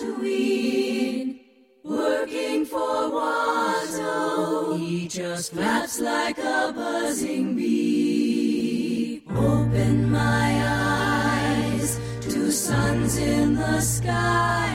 Tatooine, working for Watto. He just flaps like a buzzing bee. Open my eyes to suns in the sky.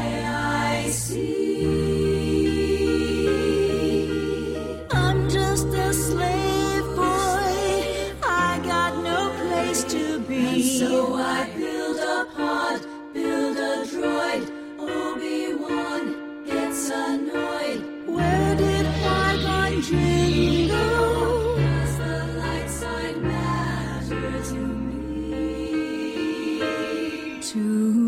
To me? To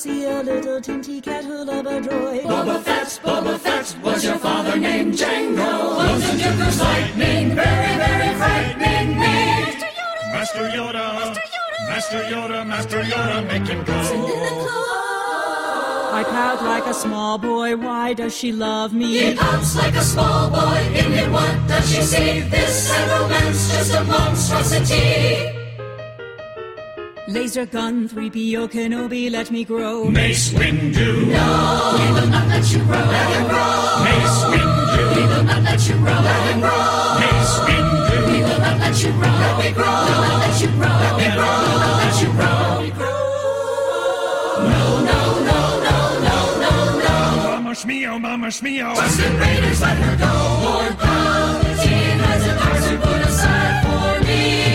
see a little tinty caterpillar droid. Boba Fett, Boba Fett, was your father named Django? Wasn't Jupiter's lightning very, very frightening me? Master Yoda, Master Yoda, Master Yoda, Master Yoda, make him go. I pout like a small boy. Why does she love me? He pouts like a small boy. In him, what does she see? This and romance, just a monstrosity. Laser gun, 3PO Kenobi, let me grow. Mace Windu, No, we will not let you grow. Let him grow. Mace Windu, We will not let you grow. Let him grow. Mace Windu. We will not let you grow. Let me grow. We will not let you grow. Let me grow. We will not let you grow. No, no, no, no, no, no, no. Mama Shmeo, Mama Shmeo. Tusken Raiders, let her go. Lord Palpatine has a heart to put aside for me.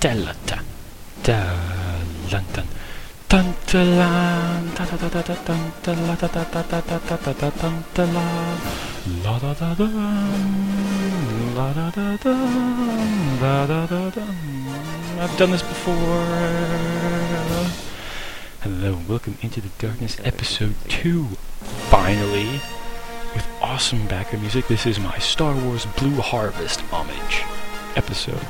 Telata. Talantan. Tantalan. Da da da. Da da da. Da da da. I've done this before. Hello welcome into the darkness episode 2. Finally, with awesome background music, this is my Star Wars Blue Harvest homage episode.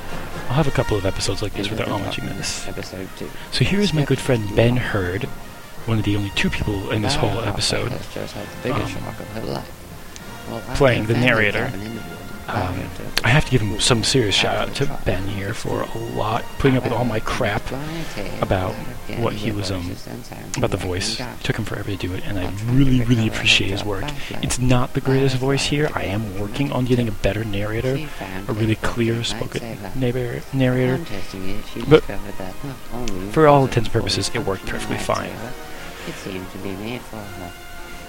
I'll have a couple of episodes like this they're homaging this. Episode two. So here is my good friend Ben Hurd, one of the only two people in this whole episode. has just had the biggest um, shock of her life. Well, I playing the narrator. Um, I have to give him some serious shout out to Ben here for a lot, putting up with all my crap about what he was, um, about the voice. It took him forever to do it, and I really, really appreciate his work. It's not the greatest voice here. I am working on getting a better narrator, a really clear spoken narrator. narrator. but for all intents and purposes, it worked perfectly fine. It seemed to be made for her.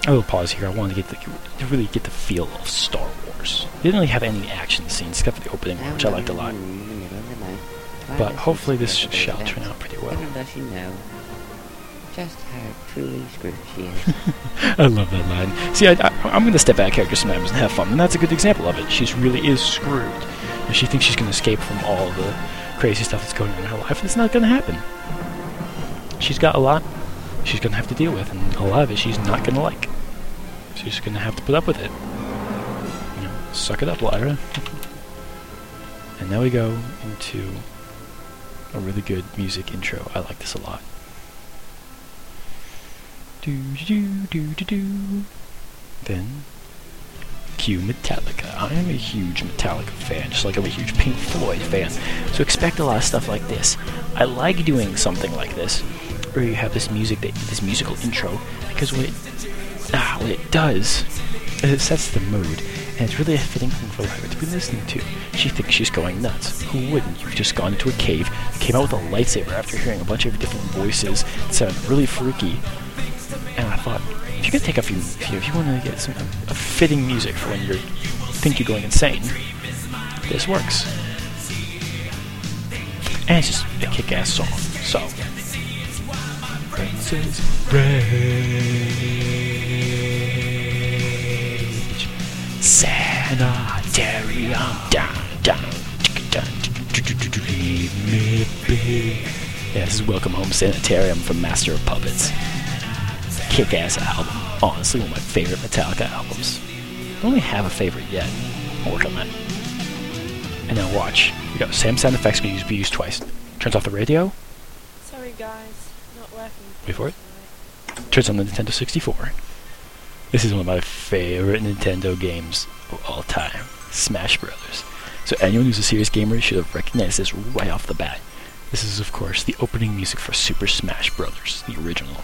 A will pause here. I wanted to get the, to really get the feel of Star Wars. They didn't really have any action scenes except for the opening one, which I liked a lot. But hopefully this shall turn out pretty well. Little does she know just how truly screwed she is. I love that line. See, I, I, I'm going to step back character sometimes and have fun, and that's a good example of it. She really is screwed. And she thinks she's going to escape from all the crazy stuff that's going on in her life, and it's not going to happen. She's got a lot she's going to have to deal with, and a lot of it she's not going to like. She's going to have to put up with it. You know, suck it up, Lyra. and now we go into a really good music intro. I like this a lot. Do do do do do. Then cue Metallica. I am a huge Metallica fan, just like I'm a huge Pink Floyd fan. So expect a lot of stuff like this. I like doing something like this, where you have this music, that, this musical intro, because what it, ah, what it does is it sets the mood, and it's really a fitting thing for Lyra to be listening to. She thinks she's going nuts. Who wouldn't? You've just gone into a cave, came out with a lightsaber after hearing a bunch of different voices. It sounded really freaky, and I thought, if you could take a few, if you, if you want to get some a fitting music for when you think you're going insane, this works. And it's just a kick-ass song. So, Princess Rage, Sanitarium, down, down, down, leave me be. Yeah, this is Welcome Home Sanitarium from Master of Puppets kick-ass album. Honestly, one of my favorite Metallica albums. I don't really have a favorite yet. I'll work on that. And now watch. We got same sound effects can use be used twice. Turns off the radio. Sorry guys. Wait for it. Turns on the Nintendo 64. This is one of my favorite Nintendo games of all time. Smash Brothers. So anyone who's a serious gamer should have recognized this right off the bat. This is, of course, the opening music for Super Smash Brothers, the original.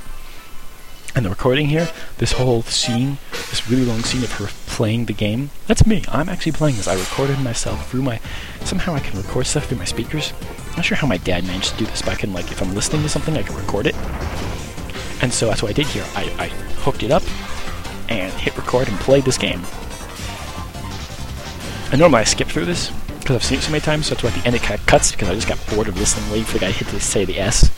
And the recording here, this whole scene, this really long scene of her playing the game, that's me. I'm actually playing this. I recorded myself through my. Somehow I can record stuff through my speakers. I'm not sure how my dad managed to do this, but I can, like, if I'm listening to something, I can record it. And so that's what I did here. I, I hooked it up and hit record and played this game. And normally I skip through this because I've seen it so many times, so that's why at the end it kind of cuts because I just got bored of listening, waiting for the guy to hit the, say the S.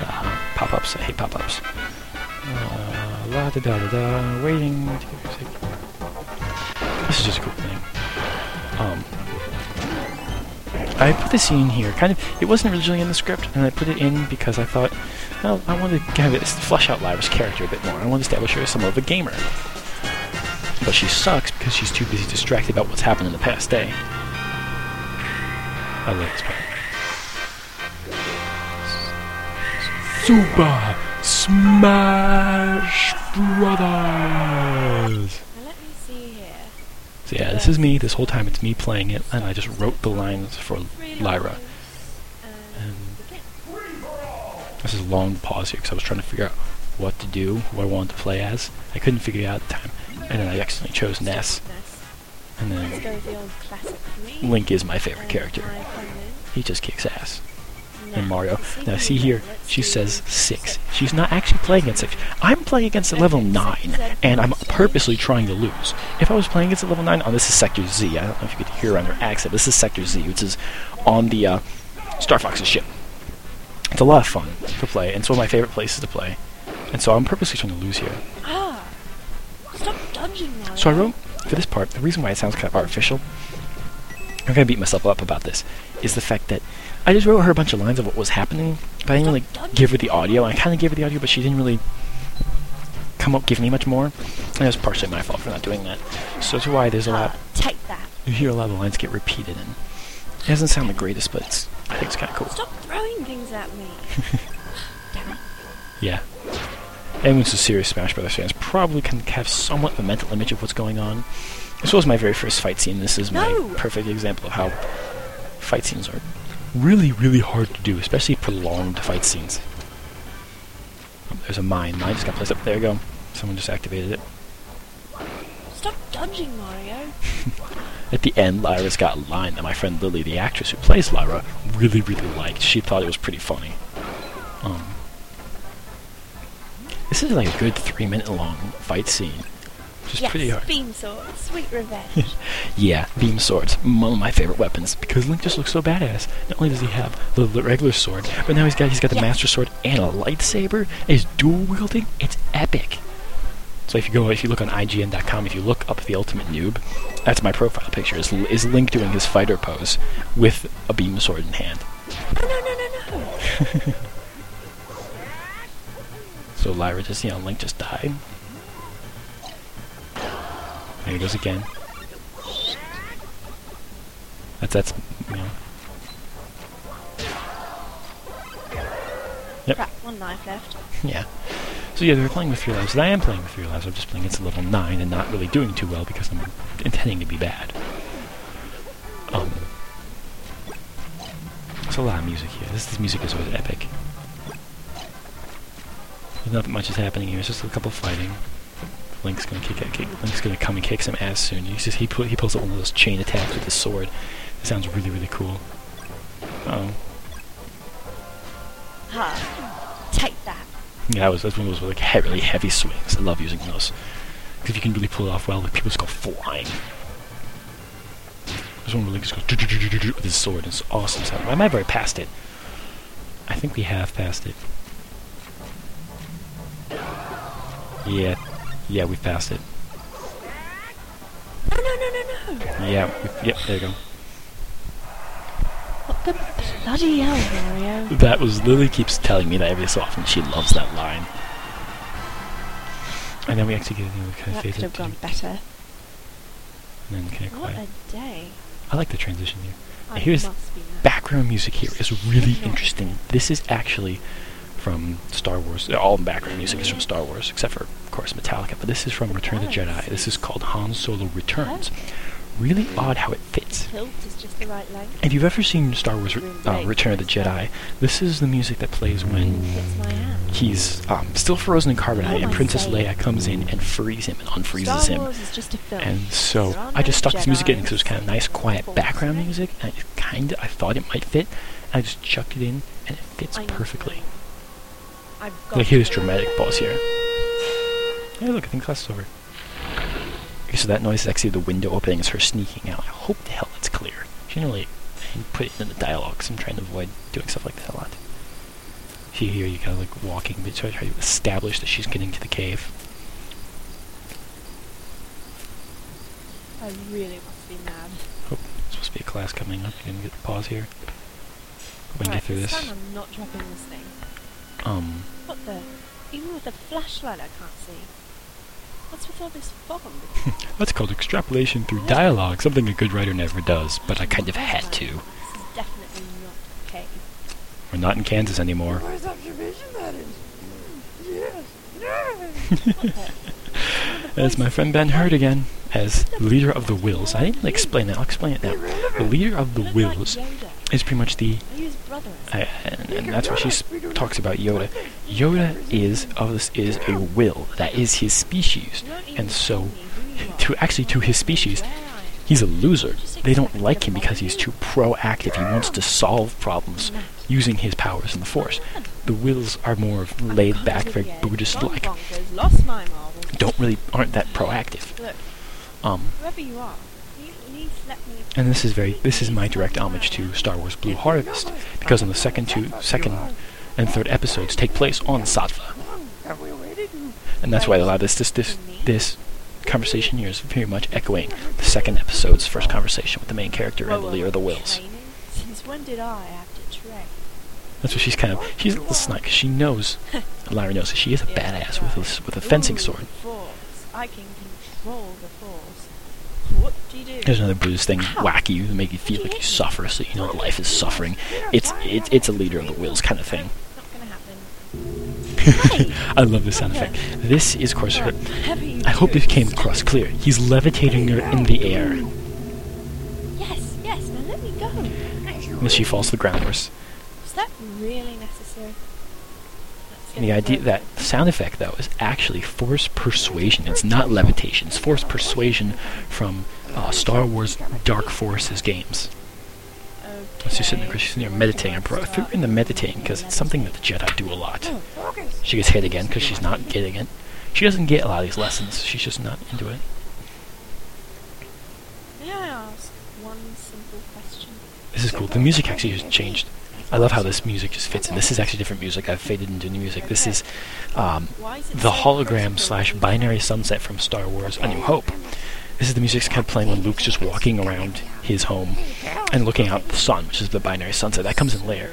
Uh, pop ups, I hate pop ups. Uh, la da da da da, waiting to. This is just a cool thing. Um, I put the scene here. Kind of, it wasn't originally in the script, and I put it in because I thought, well, I wanted to have it flesh out Lyra's character a bit more. I want to establish her as somewhat of a gamer. But she sucks because she's too busy distracted about what's happened in the past day. I love this part. Super Smash Brothers! Now let me see here. So yeah, this is me. This whole time it's me playing it, and I just wrote the lines for Lyra. And this is a long pause here because I was trying to figure out what to do, who I wanted to play as. I couldn't figure it out at the time, and then I accidentally chose Ness. And then go with the old classic for me. Link is my favorite character. he just kicks ass. And Mario. Now see here, she says six. She's not actually playing against six. I'm playing against a level nine, and I'm purposely trying to lose. If I was playing against a level nine, oh, this is Sector Z. I don't know if you could hear on her accent. This is Sector Z, which is on the uh, Star Fox's ship. It's a lot of fun to play, and it's one of my favorite places to play. And so I'm purposely trying to lose here. Ah! Stop dodging, Mario. So I wrote for this part. The reason why it sounds kind of artificial, I'm gonna beat myself up about this, is the fact that I just wrote her a bunch of lines of what was happening, but I didn't really give her the audio. I kind of gave her the audio, but she didn't really come up give me much more. And it was partially my fault for not doing that. So that's why there's a lot. Ah, take that. You hear a lot of the lines get repeated, and it doesn't sound the greatest, but it's, I think it's kind of cool. Stop throwing things at me. Damn it. Yeah. Anyone who's a serious Smash Brothers fans probably can have somewhat of a mental image of what's going on. This was my very first fight scene. This is No! my perfect example of how fight scenes are really, really hard to do, especially prolonged fight scenes. Oh, there's a mine. Mine just got placed up. There you go. Someone just activated it. Stop dodging, Mario. At the end, Lyra's got a line that my friend Lily, the actress who plays Lyra, really, really liked. She thought it was pretty funny. Um, this is like a good three minute long fight scene. Which is yes, pretty hard. beam sword. Sweet revenge. Yeah, beam swords, one of my favorite weapons because Link just looks so badass. Not only does he have the, the regular sword, but now he's got he's got the Yes. master sword and a lightsaber. And he's dual wielding. It's epic. So if you go if you look on IGN.com, if you look up the Ultimate Noob, that's my profile picture. Is, is Link doing his fighter pose with a beam sword in hand? oh, no, no, no, no. So Lyra just you know Link just died. There he goes again. That's that's you know. Yep. One life left. Yeah. So yeah, they're playing with three lives, and I am playing with three lives. I'm just playing against a level nine and not really doing too well because I'm intending to be bad. Um. There's a lot of music here. This, this music is always epic. There's not much is happening here. It's just a couple fighting. Link's gonna kick, kick. Link's gonna come and kick some ass soon. Just he pu- he pulls out one of those chain attacks with his sword. It sounds really really cool. Oh. Ha. Take that. Yeah, that was that's one of those like he- really heavy swings. I love using those because if you can really pull it off well, like people just go flying. There's one where Link just goes with his sword. It's awesome. Sound. I might have already passed it. I think we have passed it. Yeah, yeah, we've passed it. No, no, no, no, no. Yeah, we, yep, there you go. What the bloody hell, Mario? That was Lily keeps telling me that every so often she loves that line. And then we actually get you know, kind of That could have gone better. and then kind of What quiet. a day. I like the transition here. I here's background music here is really interesting. This is actually from Star Wars. All the background music is from Star Wars, except for, of course, Metallica. But this is from Return of the Jedi. This is called Han Solo Returns. Really odd how it fits. Tilt is just the right. If you've ever seen Star Wars uh, Return of the Jedi, this is the music that plays when It's my hand. he's um, still frozen in carbonite, Oh, and Princess. Leia comes in and frees him and unfreezes him. Wars is just a film. And so I just stuck this music in because it was kind of nice, quiet background music. And I kind of I thought it might fit. And I just chucked it in, and it fits perfectly. I've got Like hear this dramatic pause here. Hey, look, I think class is over. Okay, so that noise is actually the window opening. It's her sneaking out. I hope the hell it's clear. Generally, I put it in the dialogue 'cause I'm trying to avoid doing stuff like that a lot. See here, you kind of like walking, but try try to establish that she's getting to the cave. I really must be mad. Oh, supposed to be a class coming up. You can get pause here. We can right, get through this this. time I'm not dropping this thing. Um, What the? Even with a flashlight I can't see. What's with all this fog? that's called extrapolation through dialogue, something a good writer never does, but I kind of had to. This is definitely not okay. We're not in Kansas anymore. Where's observation that is? Yes. What the? As my friend Ben Hurd again, as leader of the Whills. I didn't explain that. I'll explain it now. The leader of the Whills is pretty much the, uh, and, and that's where she talks about Yoda. Yoda is of this is a will. That is his species, and so to actually to his species. He's a loser. They don't like him because he's too proactive. He wants to solve problems using his powers in the Force. The Whills are more laid back, very Buddhist-like. Lost my marbles. Don't really aren't that proactive. Look, Um, whoever you are, you let me. and this is very this is my direct homage to Star Wars Blue Harvest because in the second two second and third episodes take place on Sattva. And that's why a lot of this this this this conversation here is very much echoing the second episode's first conversation with the main character and the leader of the Whills. Since when did I have to train? That's what she's kind of she's a little snide 'cause she knows Lyra knows that she is a badass with a, with a fencing sword. I can control the force. What do you do? There's another Buddhist thing, wacky, to make you feel like you suffer, so you know that life is suffering. It's it's it's a leader of the Whills kind of thing. Not gonna happen. I love this sound effect. This is, of course, her. I hope this came across clear. He's levitating her in the air, Yes, yes. Now let me go. then she falls to the ground. Worse. Is that really necessary? And the idea that sound effect though is actually force persuasion. It's not levitation. It's force persuasion from uh, Star Wars Dark Forces games. Okay. She's sitting there, she's sitting there meditating. I brought- threw her in the meditating because it's something that the Jedi do a lot. She gets hit again because she's not getting it. She doesn't get a lot of these lessons. She's just not into it. May I ask one simple question? This is cool. The music actually has changed. I love how this music just fits in. This is actually different music. I've faded into new music. This is um, Why is it the hologram slash binary sunset from Star Wars A New Hope. This is the music that's kind of playing when Luke's just walking around his home and looking out the sun, which is the binary sunset. That comes in later.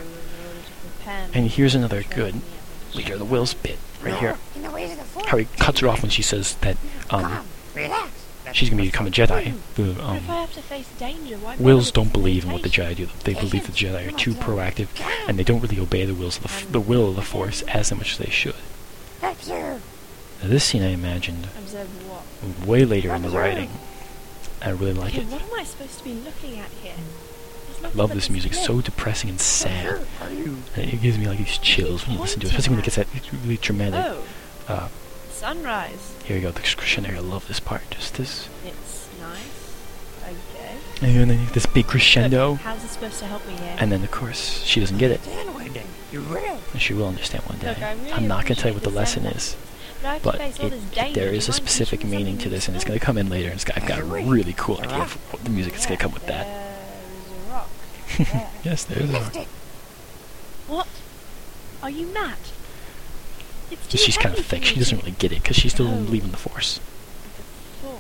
And here's another good leader of the Whills bit right here. In the ways of the force. How he cuts her off when she says that um. She's going to become a Jedi. The um, if I have to face danger, why Whills don't believe in what the? Jedi do. They believe the Jedi are too proactive, and they don't really obey the wills of the, f- the will of the Force as much as they should. Now, this scene I imagined way later in the writing. I really like it. what am I supposed to be looking at here? There's Love this this music. It's so depressing and sad. And it gives me like these chills when you listen to it, especially when it gets that really dramatic. Oh, Uh, sunrise. here we go, the crescendo. I love this part. Just this, It's nice. Okay. and then this big crescendo, how's it supposed to help me here? and then of course she doesn't get it, Then one day, you will. and she will understand one day. Look, I really I'm not gonna tell you what the lesson is. but but to face all it, it- there is a specific meaning to this, and it's going to come in later. And it's got, I've got a really cool idea of what the music is going to come with that. There is a rock. there. Yes, there is. A- it. What? Are you mad? It's she's kind of thick. She doesn't really get it because she's still Oh. leaving the Force. The force.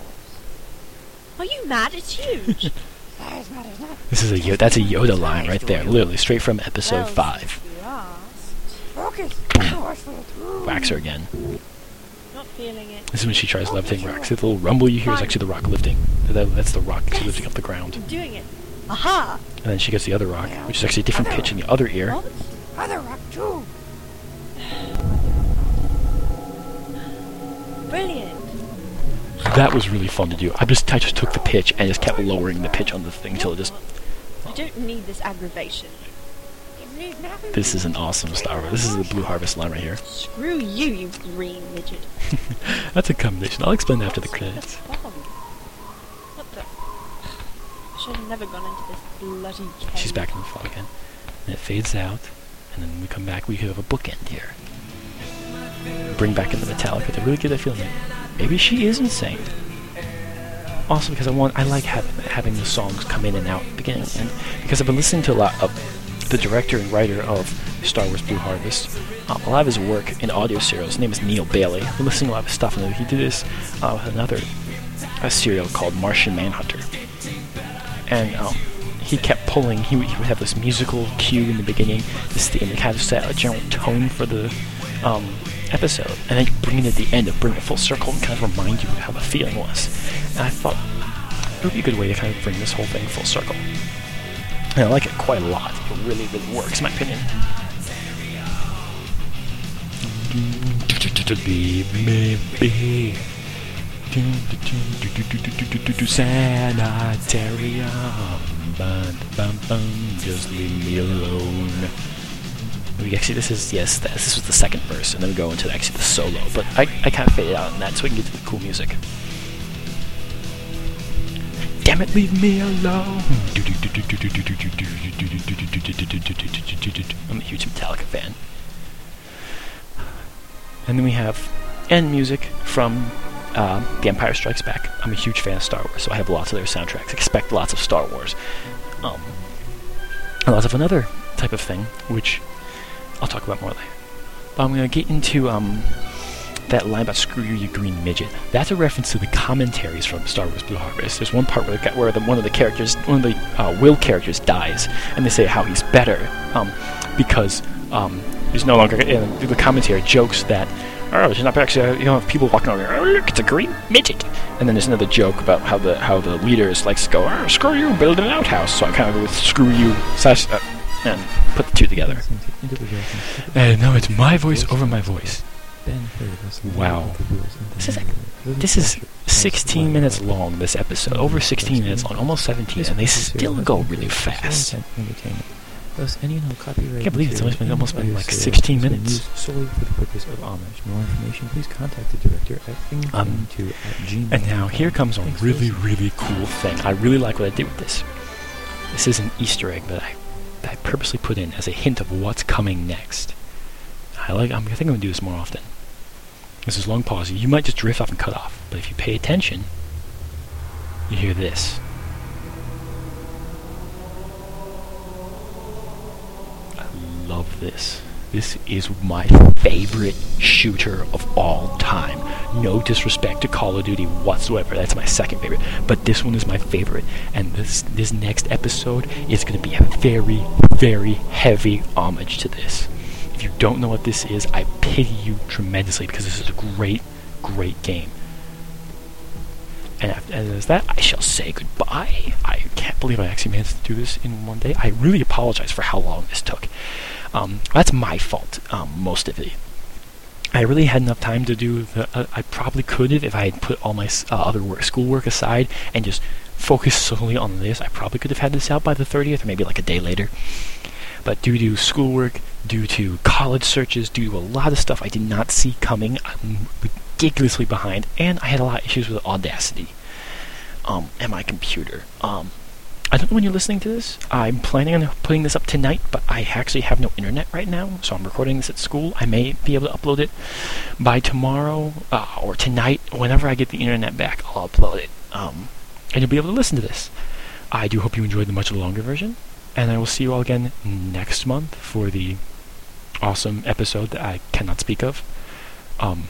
Are you mad? It's huge. Size matters not. This is a Yo- that's a Yoda line right there, literally straight from Episode Well, Five. since You asked. Focus. Forceful through. Wax her again. Not feeling it. This is when she tries lifting rocks. The little rumble you hear is actually the rock lifting. That, that's the rock actually lifting up the ground. I'm doing it. Aha! And then she gets the other rock, which is actually a different pitch in the other ear. Other rock too. Brilliant. That was really fun to do. I just I just took the pitch and just kept lowering the pitch on the thing until it just. I don't need this aggravation. You need nothing. This is an awesome Star Wars. This is the Blue Harvest line right here. Screw you, you green midget. That's a combination. I'll explain after the credits. What the? I should have never gone into this bloody cave. She's back in the fog again. And it fades out. And then when we come back, we have a bookend here. Bring back in the Metallica to really get that feeling. Maybe she is insane. Also because I want, I like having having the songs come in and out beginning, and because I've been listening to a lot of the director and writer of Star Wars Blue Harvest. Um, a lot of his work in audio serials. His name is Neil Bailey. I've been listening to a lot of stuff, and he did this uh, with another a serial called Martian Manhunter and um, he kept pulling. He, would- he would have this musical cue in the beginning, this theme, kind of set a general tone for the um, episode, and then bring it at the end to bring it full circle and kind of remind you how the feeling was. And I thought it would be a good way to kind of bring this whole thing full circle. And I like it quite a lot. It really, really works, in my opinion. Sanitarium. Bum, bum, bum, just leave me alone. We actually, this is yes, this, this was the second verse, and then we go into actually the solo. But I, I kind of faded out on that so we can get to the cool music. Damn it, leave me alone. I'm a huge Metallica fan. And then we have end music from uh, The Empire Strikes Back. I'm a huge fan of Star Wars, so I have lots of their soundtracks. Expect lots of Star Wars. Um, lots of another type of thing, which I'll talk about more later. But I'm going to get into um, that line about "screw you, you green midget." That's a reference to the commentaries from Star Wars: Blue Harvest. There's one part where the, where the, one of the characters, one of the uh, Whill characters, dies, and they say how he's better um, because um, he's no longer. And the commentary jokes that. Oh, there's not actually, you know, people walking over. Oh, look, it's a green midget. And then there's another joke about how the how the leaders likes to go, oh, screw you, build an outhouse. So I kind of go with screw you slash uh, and put the two together. And now it's my voice over my voice. Wow. This is this is 16 minutes long. This episode, over 16 minutes long, almost 17, and they still go really fast. Thus, any and all copyright Can't believe it's almost been- almost been like 16 minutes. solely for the purpose of homage. More information, please contact the director at Um, thing2 at gmail. And now here comes a really, really cool thing. I really like what I did with this. This is an Easter egg that I, that I purposely put in as a hint of what's coming next. I like. I'm, I think I'm gonna do this more often. This is long pause. You might just drift off and cut off, but if you pay attention, you hear this. I love this. This is my favorite shooter of all time. No disrespect to Call of Duty whatsoever. That's my second favorite. But this one is my favorite. And this this next episode is going to be a very, very heavy homage to this. If you don't know what this is, I pity you tremendously because this is a great, great game. And as that, I shall say goodbye. I can't believe I actually managed to do this in one day. I really apologize for how long this took. Um, that's my fault, um, most of it. I really had enough time to do the. Uh, I probably could have if I had put all my uh, other work, schoolwork aside and just focused solely on this. I probably could have had this out by the 30th or maybe like a day later. But due to schoolwork, due to college searches, due to a lot of stuff I did not see coming, I'm ridiculously behind, and I had a lot of issues with Audacity um, and my computer. Um, I don't know when you're listening to this. I'm planning on putting this up tonight, but I actually have no internet right now, so I'm recording this at school. I may be able to upload it by tomorrow uh, or tonight. Whenever I get the internet back, I'll upload it, um, and you'll be able to listen to this. I do hope you enjoyed the much longer version, and I will see you all again next month for the awesome episode that I cannot speak of. Um,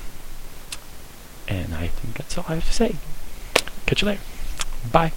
and I think that's all I have to say. Catch you later. Bye.